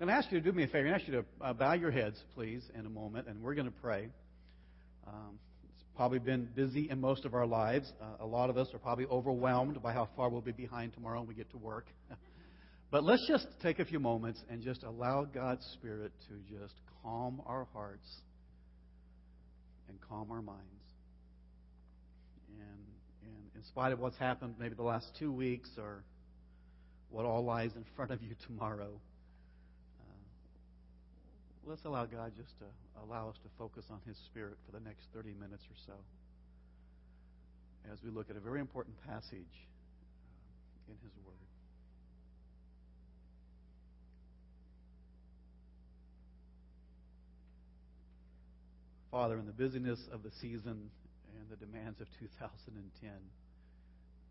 I'm going to ask you to do me a favor. I'm going to ask you to uh, bow your heads, please, in a moment, and we're going to pray. Um, it's probably been busy in most of our lives. Uh, a lot of us are probably overwhelmed by how far we'll be behind tomorrow when we get to work. but let's just take a few moments and just allow God's Spirit to just calm our hearts and calm our minds. And, and in spite of what's happened maybe the last two weeks or what all lies in front of you tomorrow, let's allow God just to allow us to focus on His Spirit for the next 30 minutes or so as we look at a very important passage uh, in His Word. Father, in the busyness of the season and the demands of 2010,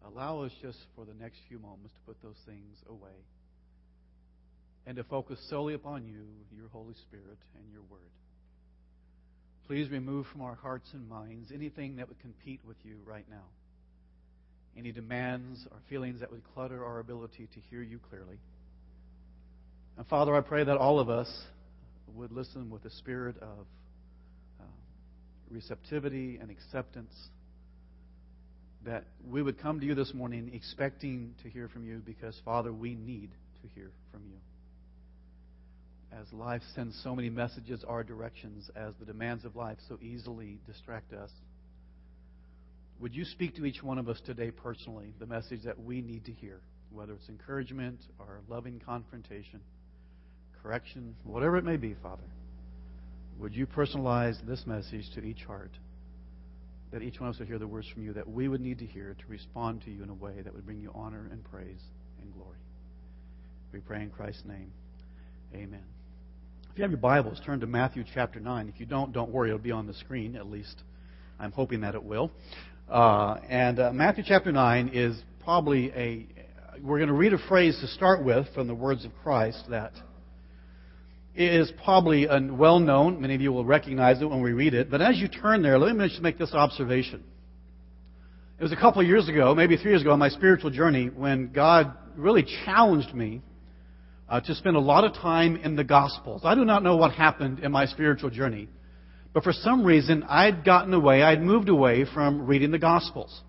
allow us just for the next few moments to put those things away and to focus solely upon you, your Holy Spirit, and your Word. Please remove from our hearts and minds anything that would compete with you right now. Any demands or feelings that would clutter our ability to hear you clearly. And Father, I pray that all of us would listen with a spirit of uh, receptivity and acceptance. That we would come to you this morning expecting to hear from you because, Father, we need to hear from you as life sends so many messages our directions, as the demands of life so easily distract us. Would you speak to each one of us today personally the message that we need to hear, whether it's encouragement or loving confrontation, correction, whatever it may be, Father? Would you personalize this message to each heart? That each one of us would hear the words from you that we would need to hear to respond to you in a way that would bring you honor and praise and glory. We pray in Christ's name. Amen. If you have your Bibles, turn to Matthew chapter 9. If you don't, don't worry, it'll be on the screen, at least. I'm hoping that it will. Uh, and uh, Matthew chapter 9 is probably a. We're going to read a phrase to start with from the words of Christ that is probably well known. Many of you will recognize it when we read it. But as you turn there, let me just make this observation. It was a couple of years ago, maybe three years ago, on my spiritual journey, when God really challenged me uh, to spend a lot of time in the Gospels. I do not know what happened in my spiritual journey, but for some reason I'd gotten away, I'd moved away from reading the Gospels.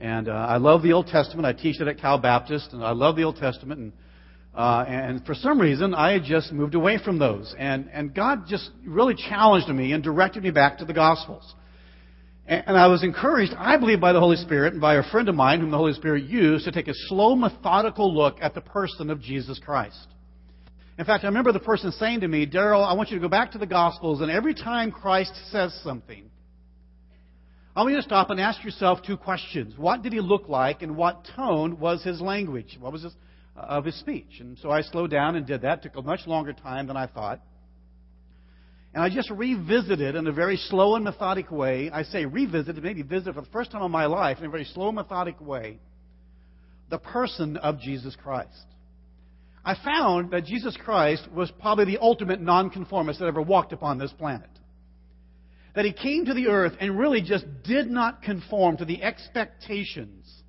And uh, I love the Old Testament. I teach it at Cal Baptist, and I love the Old Testament. And, uh, and for some reason, I had just moved away from those. And, and God just really challenged me and directed me back to the Gospels. And I was encouraged, I believe, by the Holy Spirit and by a friend of mine whom the Holy Spirit used to take a slow, methodical look at the person of Jesus Christ. In fact, I remember the person saying to me, Daryl, I want you to go back to the Gospels, and every time Christ says something, I want you to stop and ask yourself two questions. What did he look like, and what tone was his language? What was his, uh, of his speech? And so I slowed down and did that. It took a much longer time than I thought. And I just revisited in a very slow and methodic way. I say revisited, maybe visited for the first time in my life in a very slow, methodic way, the person of Jesus Christ. I found that Jesus Christ was probably the ultimate nonconformist that ever walked upon this planet. That he came to the earth and really just did not conform to the expectations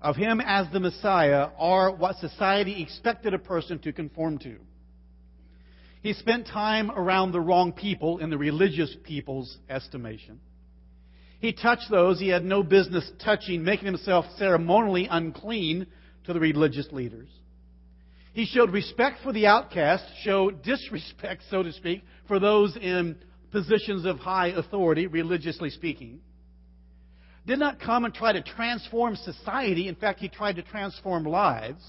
of him as the Messiah or what society expected a person to conform to. He spent time around the wrong people in the religious people's estimation. He touched those he had no business touching, making himself ceremonially unclean to the religious leaders. He showed respect for the outcast, showed disrespect, so to speak, for those in positions of high authority, religiously speaking. Did not come and try to transform society. In fact, he tried to transform lives.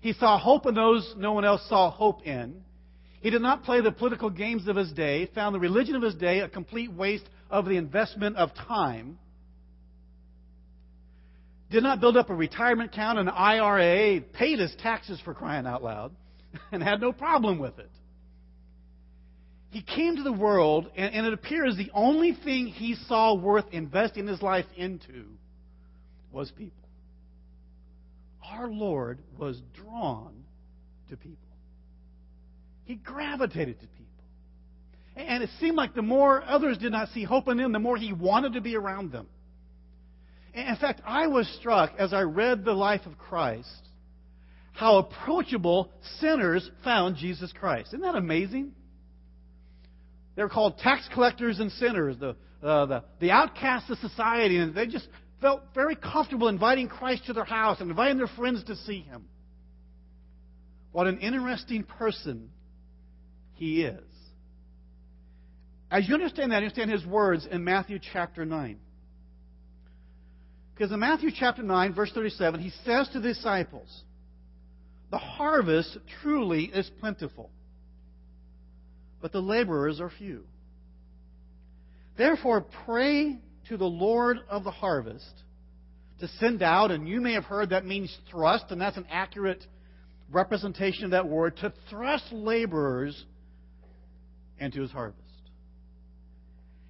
He saw hope in those no one else saw hope in. He did not play the political games of his day, found the religion of his day a complete waste of the investment of time did not build up a retirement account, an IRA, paid his taxes for crying out loud, and had no problem with it. He came to the world, and, and it appears the only thing he saw worth investing his life into was people. Our Lord was drawn to people. He gravitated to people. And it seemed like the more others did not see hope in him, the more he wanted to be around them. In fact, I was struck as I read the life of Christ how approachable sinners found Jesus Christ. Isn't that amazing? They were called tax collectors and sinners, the, uh, the, the outcasts of society, and they just felt very comfortable inviting Christ to their house and inviting their friends to see him. What an interesting person he is. As you understand that, understand his words in Matthew chapter 9. Because in Matthew chapter 9, verse 37, he says to the disciples, The harvest truly is plentiful, but the laborers are few. Therefore, pray to the Lord of the harvest to send out, and you may have heard that means thrust, and that's an accurate representation of that word, to thrust laborers into his harvest.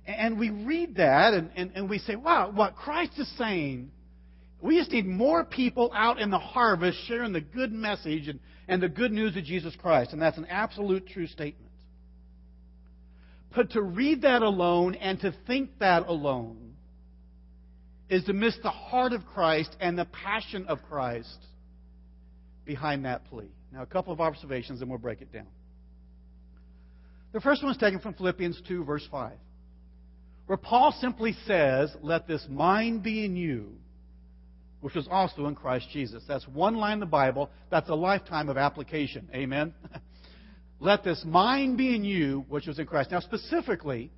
And we read that and, and, and we say, wow, what Christ is saying, we just need more people out in the harvest sharing the good message and, and the good news of Jesus Christ. And that's an absolute true statement. But to read that alone and to think that alone is to miss the heart of Christ and the passion of Christ behind that plea. Now, a couple of observations, and we'll break it down. The first one is taken from Philippians 2, verse 5, where Paul simply says, Let this mind be in you, which was also in Christ Jesus. That's one line in the Bible. That's a lifetime of application. Amen? Let this mind be in you, which was in Christ. Now, specifically,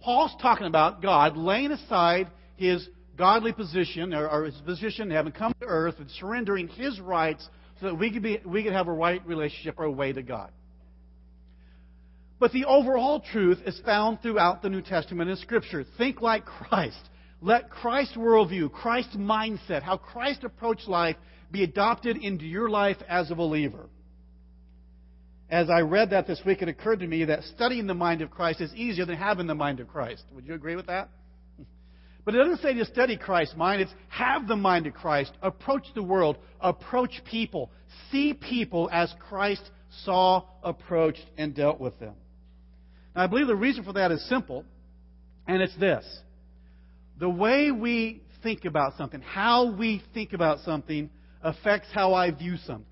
Paul's talking about God laying aside his godly position, or, or his position, having come to earth and surrendering his rights so that we could, be, we could have a right relationship or a way to God. But the overall truth is found throughout the New Testament and Scripture. Think like Christ. Let Christ's worldview, Christ's mindset, how Christ approached life be adopted into your life as a believer. As I read that this week, it occurred to me that studying the mind of Christ is easier than having the mind of Christ. Would you agree with that? But it doesn't say to study Christ's mind, it's have the mind of Christ, approach the world, approach people, see people as Christ saw, approached, and dealt with them. Now, I believe the reason for that is simple, and it's this. The way we think about something, how we think about something, affects how I view something.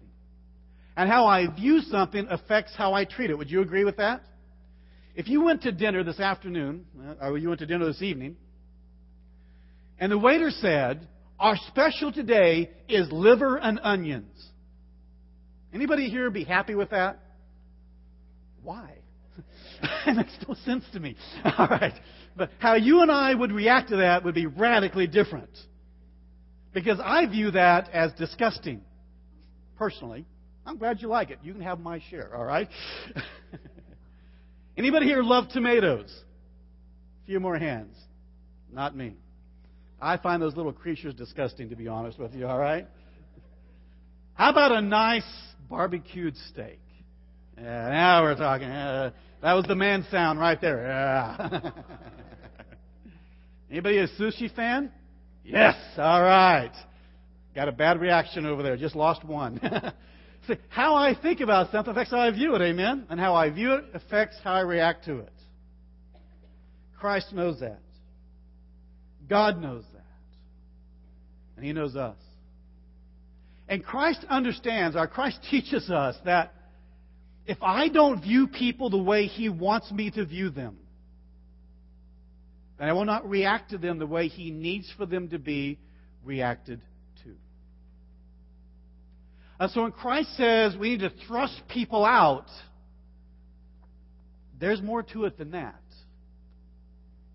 And how I view something affects how I treat it. Would you agree with that? If you went to dinner this afternoon, uh, or you went to dinner this evening, and the waiter said, Our special today is liver and onions. Anybody here be happy with that? Why? that makes no sense to me. All right. But how you and I would react to that would be radically different. Because I view that as disgusting. Personally. I'm glad you like it. You can have my share, all right? Anybody here love tomatoes? A few more hands. Not me. I find those little creatures disgusting, to be honest with you, all right? How about a nice barbecued steak? Yeah, now we're talking. Uh, that was the man sound right there. Yeah. Anybody a sushi fan? Yes. All right. Got a bad reaction over there. Just lost one. See, how I think about something affects how I view it. Amen. And how I view it affects how I react to it. Christ knows that. God knows that. And He knows us. And Christ understands, or Christ teaches us that if I don't view people the way He wants me to view them, then I will not react to them the way He needs for them to be reacted to. And so when Christ says we need to thrust people out, there's more to it than that.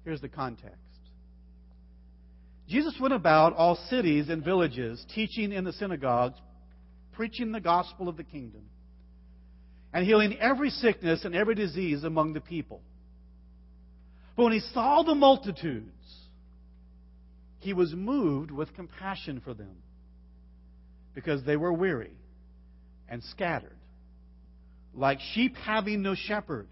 Here's the context. Jesus went about all cities and villages, teaching in the synagogues, preaching the gospel of the kingdom and healing every sickness and every disease among the people. But when he saw the multitudes, he was moved with compassion for them because they were weary and scattered, like sheep having no shepherd.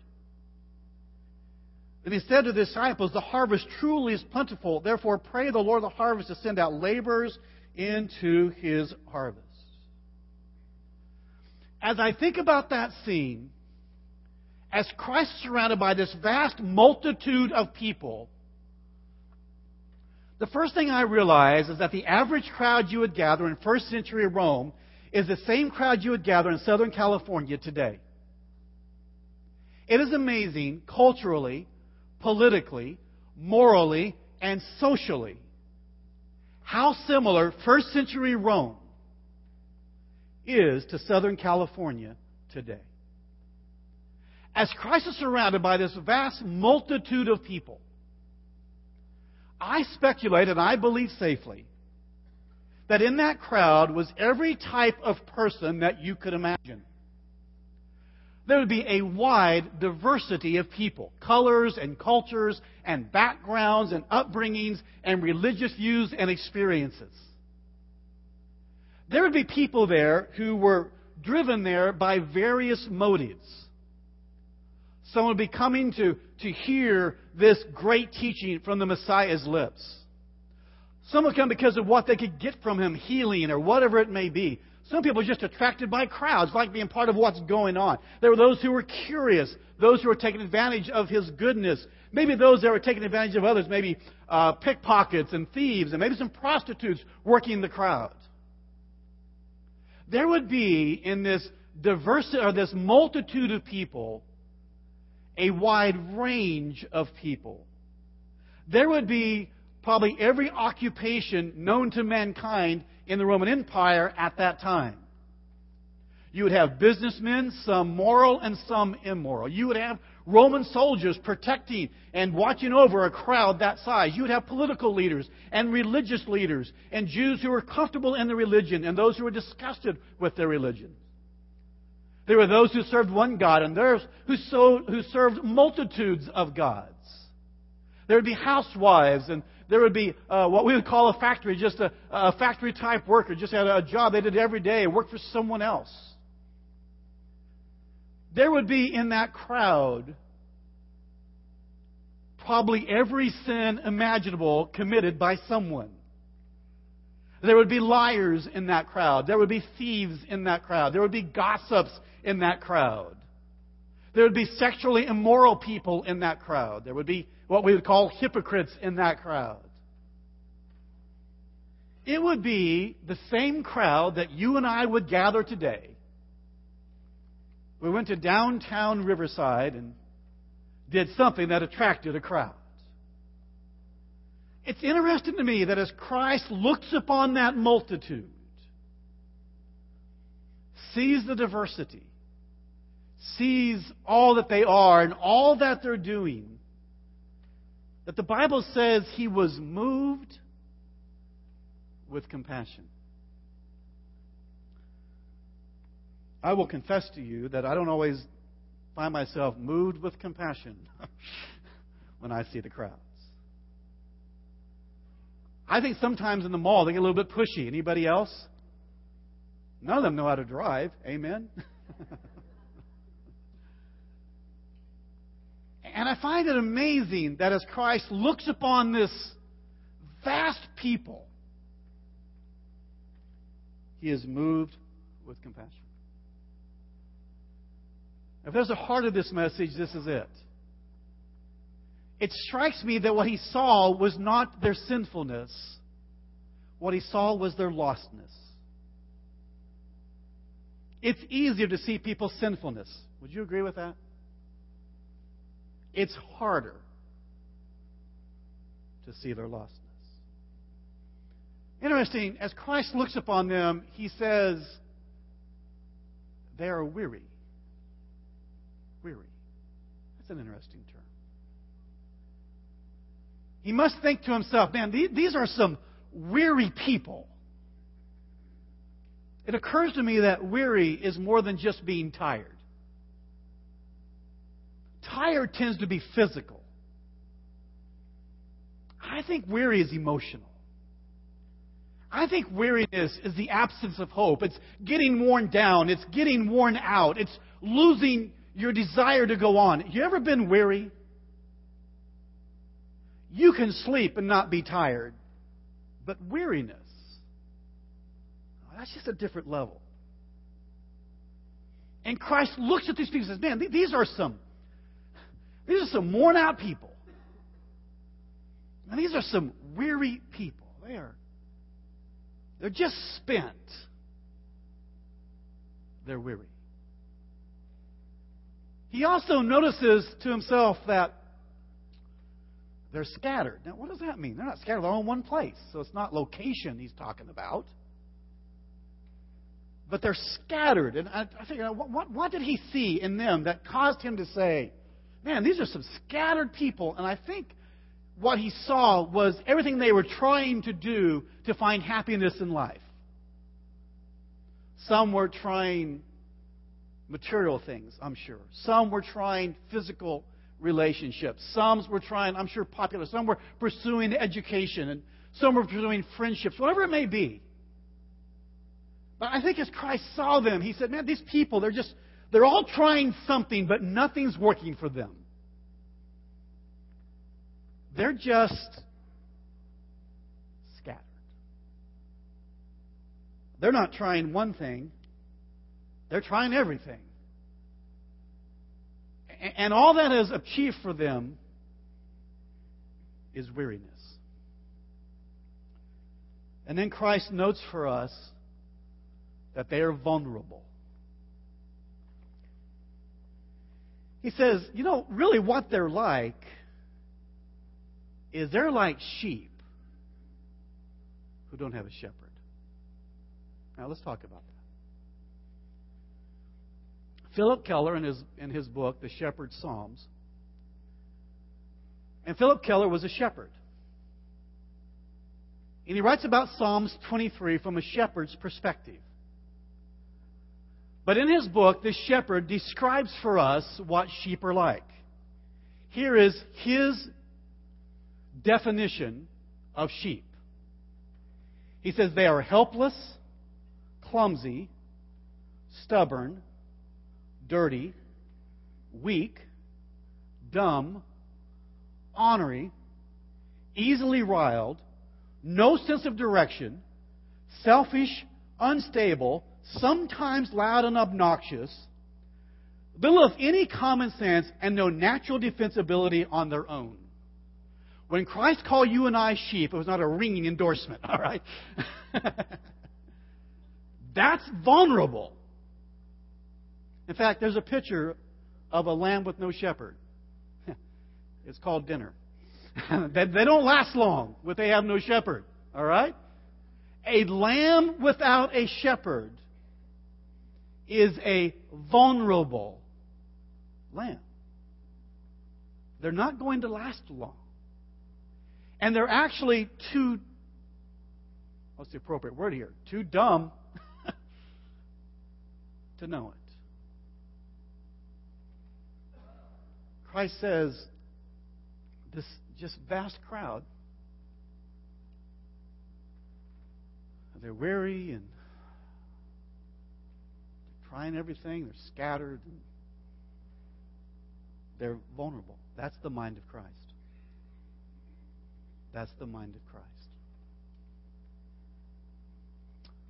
And he said to the disciples, The harvest truly is plentiful. Therefore, pray the Lord of the harvest to send out laborers into his harvest as I think about that scene, as Christ surrounded by this vast multitude of people, the first thing I realize is that the average crowd you would gather in first century Rome is the same crowd you would gather in Southern California today. It is amazing culturally, politically, morally, and socially how similar first century Rome is to Southern California today. As Christ is surrounded by this vast multitude of people, I speculate and I believe safely that in that crowd was every type of person that you could imagine. There would be a wide diversity of people, colors and cultures and backgrounds and upbringings and religious views and experiences. There would be people there who were driven there by various motives. Some would be coming to, to hear this great teaching from the Messiah's lips. Some would come because of what they could get from him, healing or whatever it may be. Some people are just attracted by crowds, like being part of what's going on. There were those who were curious, those who were taking advantage of his goodness. Maybe those that were taking advantage of others, maybe uh, pickpockets and thieves, and maybe some prostitutes working the crowd. There would be in this diversity or this multitude of people a wide range of people. There would be probably every occupation known to mankind in the Roman Empire at that time. You would have businessmen, some moral and some immoral. You would have Roman soldiers protecting and watching over a crowd that size. You would have political leaders and religious leaders and Jews who were comfortable in their religion and those who were disgusted with their religion. There were those who served one God and those who, so, who served multitudes of gods. There would be housewives and there would be uh, what we would call a factory, just a, a factory type worker, just had a job they did every day, worked for someone else. There would be in that crowd probably every sin imaginable committed by someone. There would be liars in that crowd. There would be thieves in that crowd. There would be gossips in that crowd. There would be sexually immoral people in that crowd. There would be what we would call hypocrites in that crowd. It would be the same crowd that you and I would gather today. We went to downtown Riverside and did something that attracted a crowd. It's interesting to me that as Christ looks upon that multitude, sees the diversity, sees all that they are and all that they're doing, that the Bible says he was moved with compassion. I will confess to you that I don't always find myself moved with compassion when I see the crowds. I think sometimes in the mall they get a little bit pushy. Anybody else? None of them know how to drive. Amen. And I find it amazing that as Christ looks upon this vast people, he is moved with compassion. If there's a heart of this message, this is it. It strikes me that what he saw was not their sinfulness, what he saw was their lostness. It's easier to see people's sinfulness. Would you agree with that? it's harder to see their lostness. Interesting, as Christ looks upon them, he says, they are weary. Weary. That's an interesting term. He must think to himself, man, these are some weary people. It occurs to me that weary is more than just being tired. Tired tends to be physical. I think weary is emotional. I think weariness is the absence of hope. It's getting worn down. It's getting worn out. It's losing your desire to go on. You ever been weary? You can sleep and not be tired. But weariness, that's just a different level. And Christ looks at these people and says, Man, these are some these are some worn out people. And these are some weary people. They are they're just spent. they're weary. He also notices to himself that they're scattered. Now, what does that mean? They're not scattered, they're all in one place. So it's not location he's talking about. But they're scattered. And I, I what, what, what did he see in them that caused him to say, man, these are some scattered people? And I think what he saw was everything they were trying to do to find happiness in life. Some were trying material things, I'm sure. Some were trying physical relationships. Some were trying, I'm sure, popular. Some were pursuing education, and some were pursuing friendships, whatever it may be. But I think as Christ saw them, he said, Man, these people, they're just, they're all trying something, but nothing's working for them. They're just scattered. They're not trying one thing, they're trying everything. And all that is achieved for them is weariness. And then Christ notes for us that they are vulnerable. He says, you know, really what they're like is they're like sheep who don't have a shepherd. Now let's talk about that. Phillip Keller, in his, in his book, The Shepherd's Psalms, and Phillip Keller was a shepherd. And he writes about Psalms 23 from a shepherd's perspective. But in his book, this shepherd describes for us what sheep are like. Here is his definition of sheep. He says they are helpless, clumsy, stubborn, dirty, weak, dumb, ornery, easily riled, no sense of direction, selfish, unstable, sometimes loud and obnoxious, little of any common sense, and no natural defensibility on their own. When Christ called you and I sheep, it was not a ringing endorsement, all right? That's vulnerable. In fact, there's a picture of a lamb with no shepherd. It's called dinner. they don't last long when they have no shepherd. All right? A lamb without a shepherd is a vulnerable lamb. They're not going to last long. And they're actually too, what's the appropriate word here? Too dumb to know it. Christ says, this just vast crowd, they're weary and they're trying everything, they're scattered, they're vulnerable. That's the mind of Christ. That's the mind of Christ.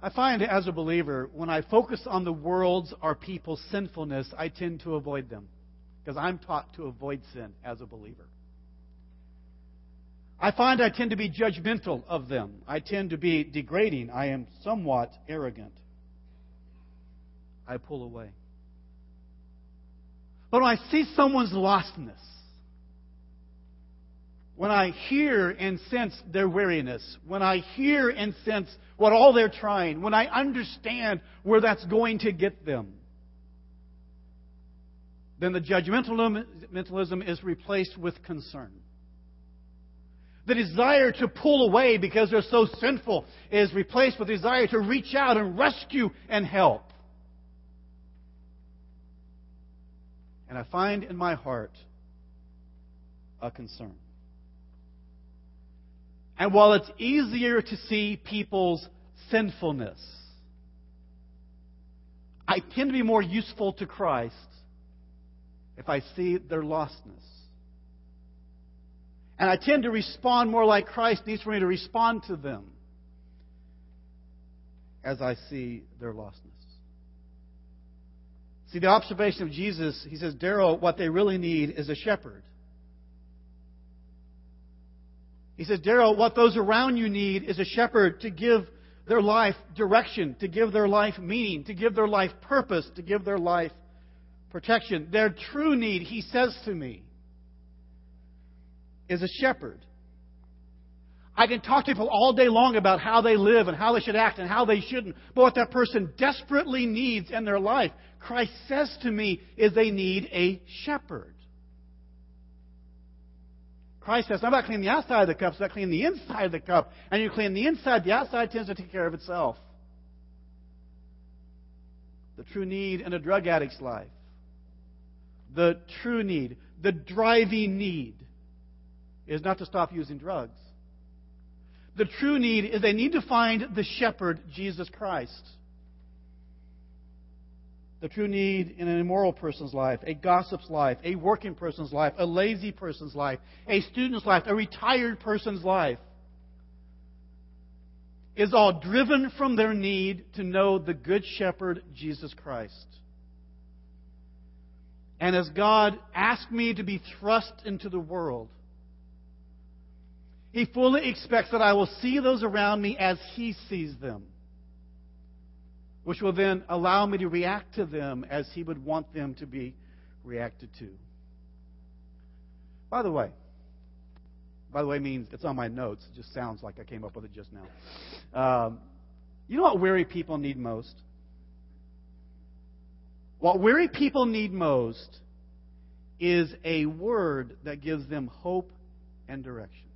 I find as a believer, when I focus on the world's or people's sinfulness, I tend to avoid them because I'm taught to avoid sin as a believer. I find I tend to be judgmental of them. I tend to be degrading. I am somewhat arrogant. I pull away. But when I see someone's lostness, when I hear and sense their weariness, when I hear and sense what all they're trying, when I understand where that's going to get them, then the judgmentalism is replaced with concern. The desire to pull away because they're so sinful is replaced with desire to reach out and rescue and help. And I find in my heart a concern. And while it's easier to see people's sinfulness, I tend to be more useful to Christ if I see their lostness. And I tend to respond more like Christ needs for me to respond to them as I see their lostness. See, the observation of Jesus, he says, Daryl, what they really need is a shepherd. He says, Daryl, what those around you need is a shepherd to give their life direction, to give their life meaning, to give their life purpose, to give their life protection. Their true need, he says to me, is a shepherd. I can talk to people all day long about how they live and how they should act and how they shouldn't. But what that person desperately needs in their life, Christ says to me, is they need a shepherd. Christ says, I'm not cleaning the outside of the cup, so I clean the inside of the cup. And you clean the inside, the outside tends to take care of itself. The true need in a drug addict's life. The true need, the driving need, is not to stop using drugs. The true need is they need to find the shepherd, Jesus Christ the true need in an immoral person's life, a gossip's life, a working person's life, a lazy person's life, a student's life, a retired person's life is all driven from their need to know the Good Shepherd, Jesus Christ. And as God asked me to be thrust into the world, He fully expects that I will see those around me as He sees them which will then allow me to react to them as He would want them to be reacted to. By the way, by the way means it's on my notes. It just sounds like I came up with it just now. Um, you know what weary people need most? What weary people need most is a word that gives them hope and direction.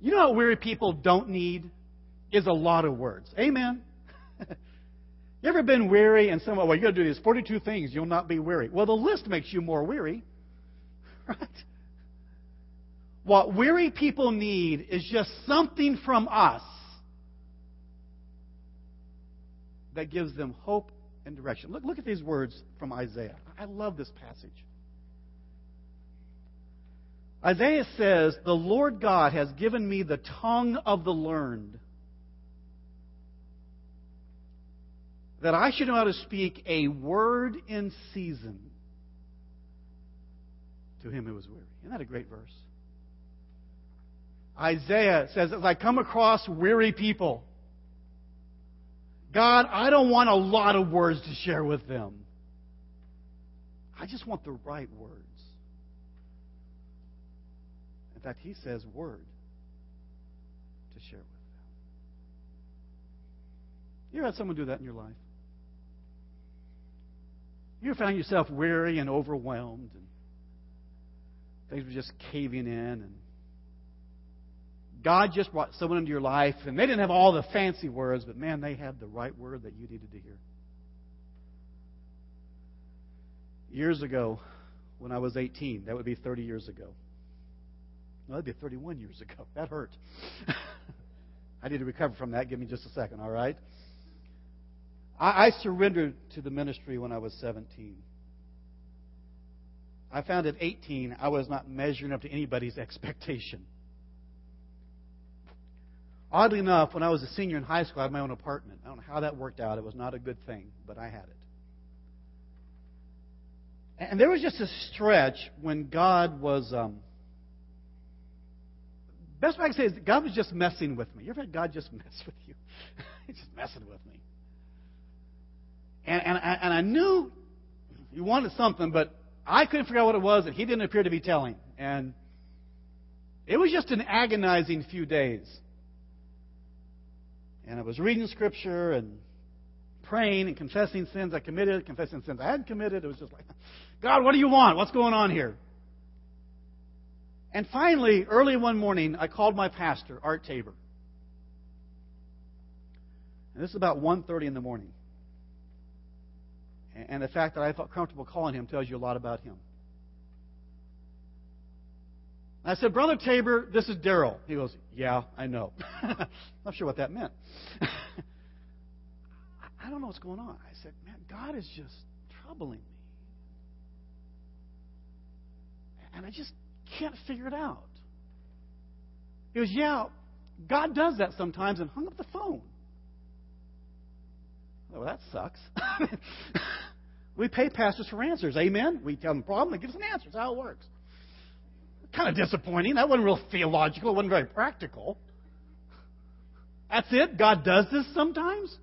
You know what weary people don't need? Is a lot of words. Amen. you ever been weary and someone, well, you got to do these 42 things, you'll not be weary. Well, the list makes you more weary. Right? What weary people need is just something from us that gives them hope and direction. Look, look at these words from Isaiah. I love this passage. Isaiah says, The Lord God has given me the tongue of the learned that I should know how to speak a word in season to him who is weary. Isn't that a great verse? Isaiah says, as I come across weary people, God, I don't want a lot of words to share with them. I just want the right words. In fact, he says word to share with them. You ever had someone do that in your life? You found yourself weary and overwhelmed and things were just caving in and God just brought someone into your life and they didn't have all the fancy words, but man, they had the right word that you needed to hear. Years ago, when I was 18, that would be 30 years ago. No, that'd be 31 years ago. That hurt. I need to recover from that. Give me just a second, all right? I, I surrendered to the ministry when I was 17. I found at 18 I was not measuring up to anybody's expectation. Oddly enough, when I was a senior in high school, I had my own apartment. I don't know how that worked out. It was not a good thing, but I had it. And there was just a stretch when God was. Um, best way I can say is God was just messing with me. You ever had God just mess with you? He's just messing with me. And, and, and I knew he wanted something, but I couldn't figure out what it was, and he didn't appear to be telling. And it was just an agonizing few days. And I was reading scripture and praying and confessing sins I committed, confessing sins I hadn't committed. It was just like, God, what do you want? What's going on here? And finally, early one morning, I called my pastor, Art Tabor. And this is about 1.30 in the morning. And the fact that I felt comfortable calling him tells you a lot about him. I said, Brother Tabor, this is Daryl. He goes, Yeah, I know. Not sure what that meant. I don't know what's going on. I said, Man, God is just troubling me. And I just can't figure it out. He goes, Yeah, God does that sometimes, and hung up the phone. Well, that sucks. We pay pastors for answers. Amen? We tell them a problem, they give us an answer. That's how it works. Kind of disappointing. That wasn't real theological. It wasn't very practical. That's it? God does this sometimes?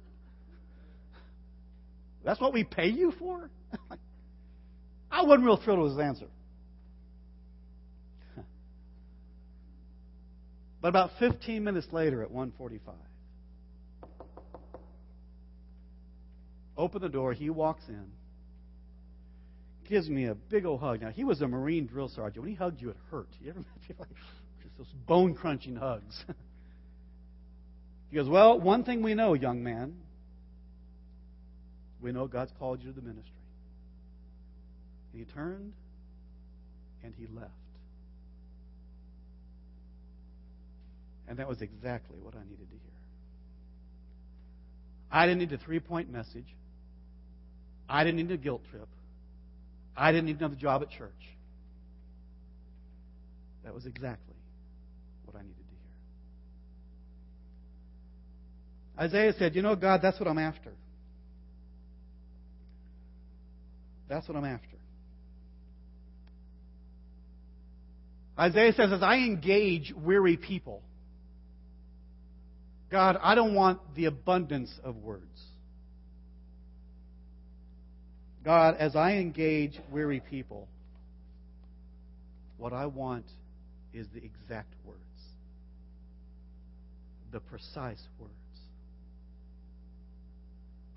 That's what we pay you for? I wasn't real thrilled with his answer. But about 15 minutes later at 145, open the door, he walks in, gives me a big old hug. Now, he was a Marine drill sergeant. When he hugged you, it hurt. You ever feel like just those bone crunching hugs? he goes, Well, one thing we know, young man, we know God's called you to the ministry. And he turned and he left. And that was exactly what I needed to hear. I didn't need a three point message. I didn't need a guilt trip. I didn't need another job at church. That was exactly what I needed to hear. Isaiah said, You know, God, that's what I'm after. That's what I'm after. Isaiah says, As I engage weary people, God, I don't want the abundance of words. God, as I engage weary people, what I want is the exact words, the precise words.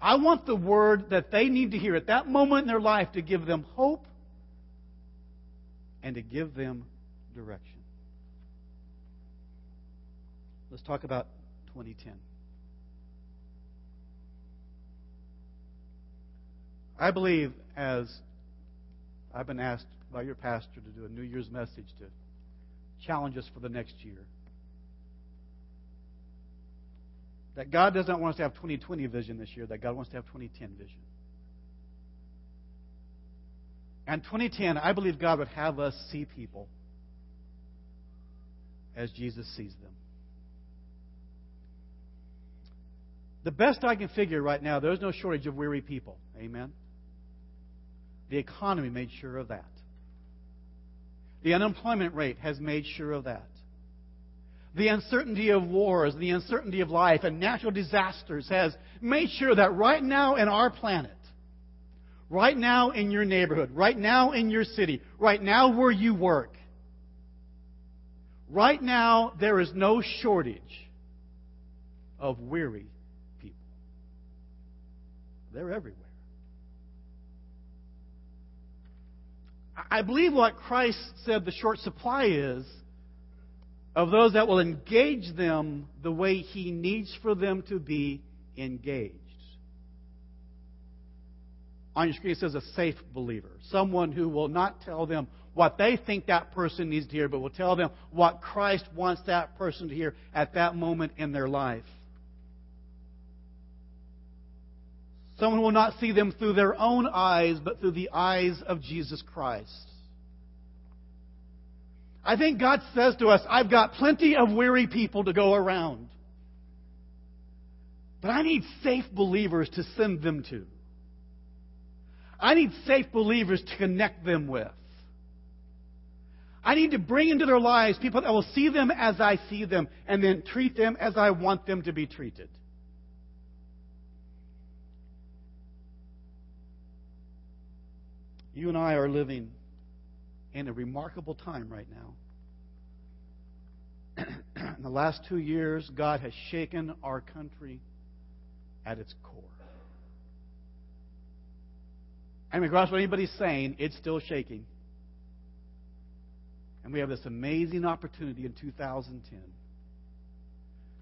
I want the word that they need to hear at that moment in their life to give them hope and to give them direction. Let's talk about 2010. I believe, as I've been asked by your pastor to do a New Year's message to challenge us for the next year, that God doesn't want us to have 2020 vision this year, that God wants to have 2010 vision. And 2010, I believe God would have us see people as Jesus sees them. The best I can figure right now, there's no shortage of weary people. Amen. The economy made sure of that. The unemployment rate has made sure of that. The uncertainty of wars, the uncertainty of life, and natural disasters has made sure that right now in our planet, right now in your neighborhood, right now in your city, right now where you work, right now there is no shortage of weary people. They're everywhere. I believe what Christ said the short supply is of those that will engage them the way He needs for them to be engaged. On your screen it says a safe believer, someone who will not tell them what they think that person needs to hear, but will tell them what Christ wants that person to hear at that moment in their life. Someone will not see them through their own eyes, but through the eyes of Jesus Christ. I think God says to us, I've got plenty of weary people to go around. But I need safe believers to send them to. I need safe believers to connect them with. I need to bring into their lives people that will see them as I see them and then treat them as I want them to be treated. You and I are living in a remarkable time right now. in the last two years, God has shaken our country at its core. I mean, of what anybody's saying, it's still shaking. And we have this amazing opportunity in 2010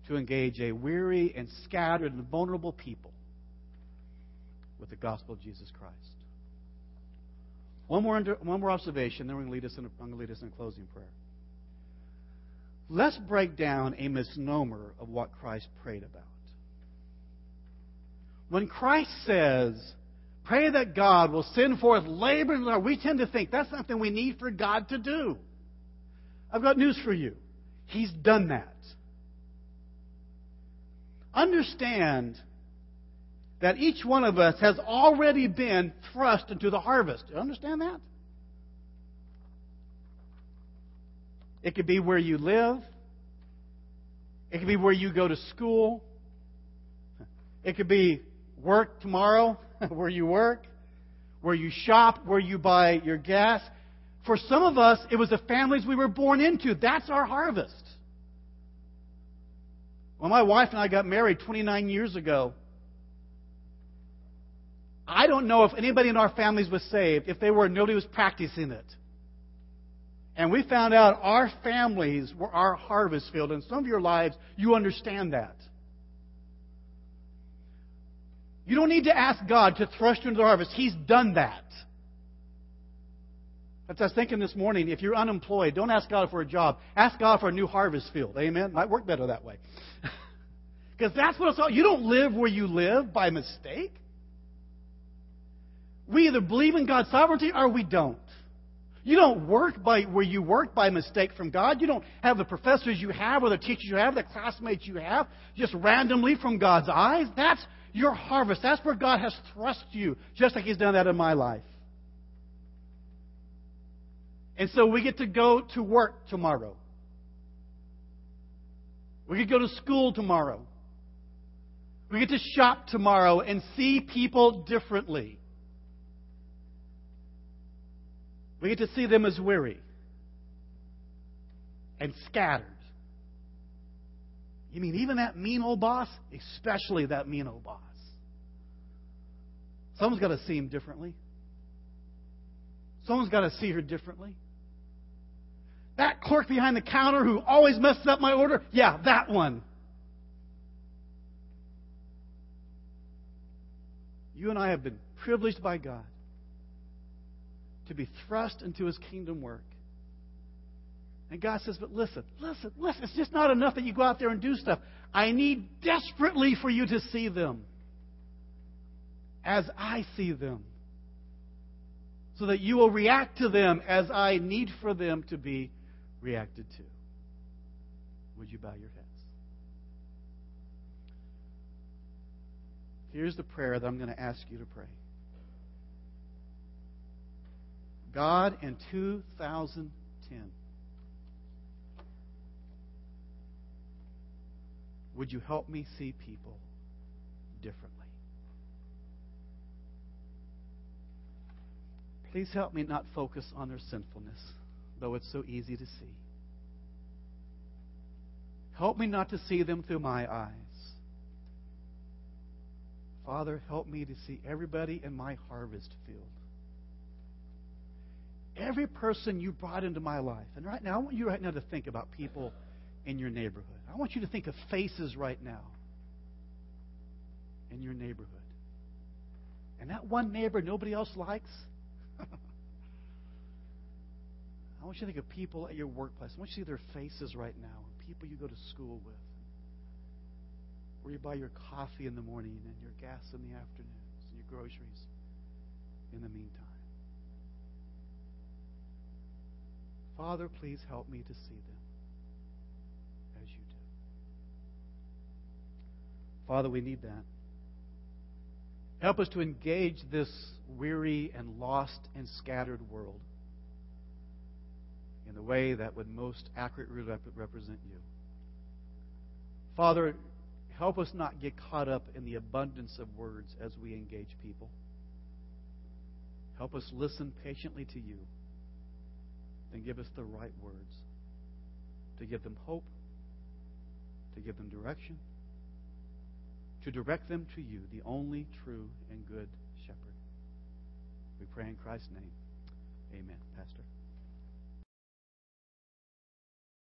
to engage a weary and scattered and vulnerable people with the gospel of Jesus Christ. One more, under, one more observation, then we're going, to lead us in a, I'm going to lead us in a closing prayer. Let's break down a misnomer of what Christ prayed about. When Christ says, pray that God will send forth labor and love, we tend to think that's something we need for God to do. I've got news for you. He's done that. Understand that each one of us has already been thrust into the harvest. Do you understand that? It could be where you live. It could be where you go to school. It could be work tomorrow, where you work, where you shop, where you buy your gas. For some of us, it was the families we were born into. That's our harvest. When my wife and I got married 29 years ago, I don't know if anybody in our families was saved. If they were, nobody was practicing it. And we found out our families were our harvest field. In some of your lives, you understand that. You don't need to ask God to thrust you into the harvest. He's done that. As I was thinking this morning, if you're unemployed, don't ask God for a job. Ask God for a new harvest field. Amen? Might work better that way. Because that's what it's all. You don't live where you live by mistake. We either believe in God's sovereignty or we don't. You don't work by where you work by mistake from God. You don't have the professors you have or the teachers you have, the classmates you have, just randomly from God's eyes. That's your harvest. That's where God has thrust you, just like He's done that in my life. And so we get to go to work tomorrow. We could go to school tomorrow. We get to shop tomorrow and see people differently. We get to see them as weary and scattered. You mean even that mean old boss? Especially that mean old boss. Someone's got to see him differently. Someone's got to see her differently. That clerk behind the counter who always messes up my order? Yeah, that one. You and I have been privileged by God to be thrust into his kingdom work. And God says, But listen, listen, listen. It's just not enough that you go out there and do stuff. I need desperately for you to see them as I see them. So that you will react to them as I need for them to be reacted to. Would you bow your heads? Here's the prayer that I'm going to ask you to pray. God in 2010. Would you help me see people differently? Please help me not focus on their sinfulness, though it's so easy to see. Help me not to see them through my eyes. Father, help me to see everybody in my harvest field every person you brought into my life. And right now, I want you right now to think about people in your neighborhood. I want you to think of faces right now in your neighborhood. And that one neighbor nobody else likes. I want you to think of people at your workplace. I want you to see their faces right now, people you go to school with, where you buy your coffee in the morning and your gas in the afternoons and your groceries in the meantime. Father, please help me to see them as you do. Father, we need that. Help us to engage this weary and lost and scattered world in the way that would most accurately represent you. Father, help us not get caught up in the abundance of words as we engage people. Help us listen patiently to you and give us the right words to give them hope, to give them direction, to direct them to you, the only true and good shepherd. We pray in Christ's name.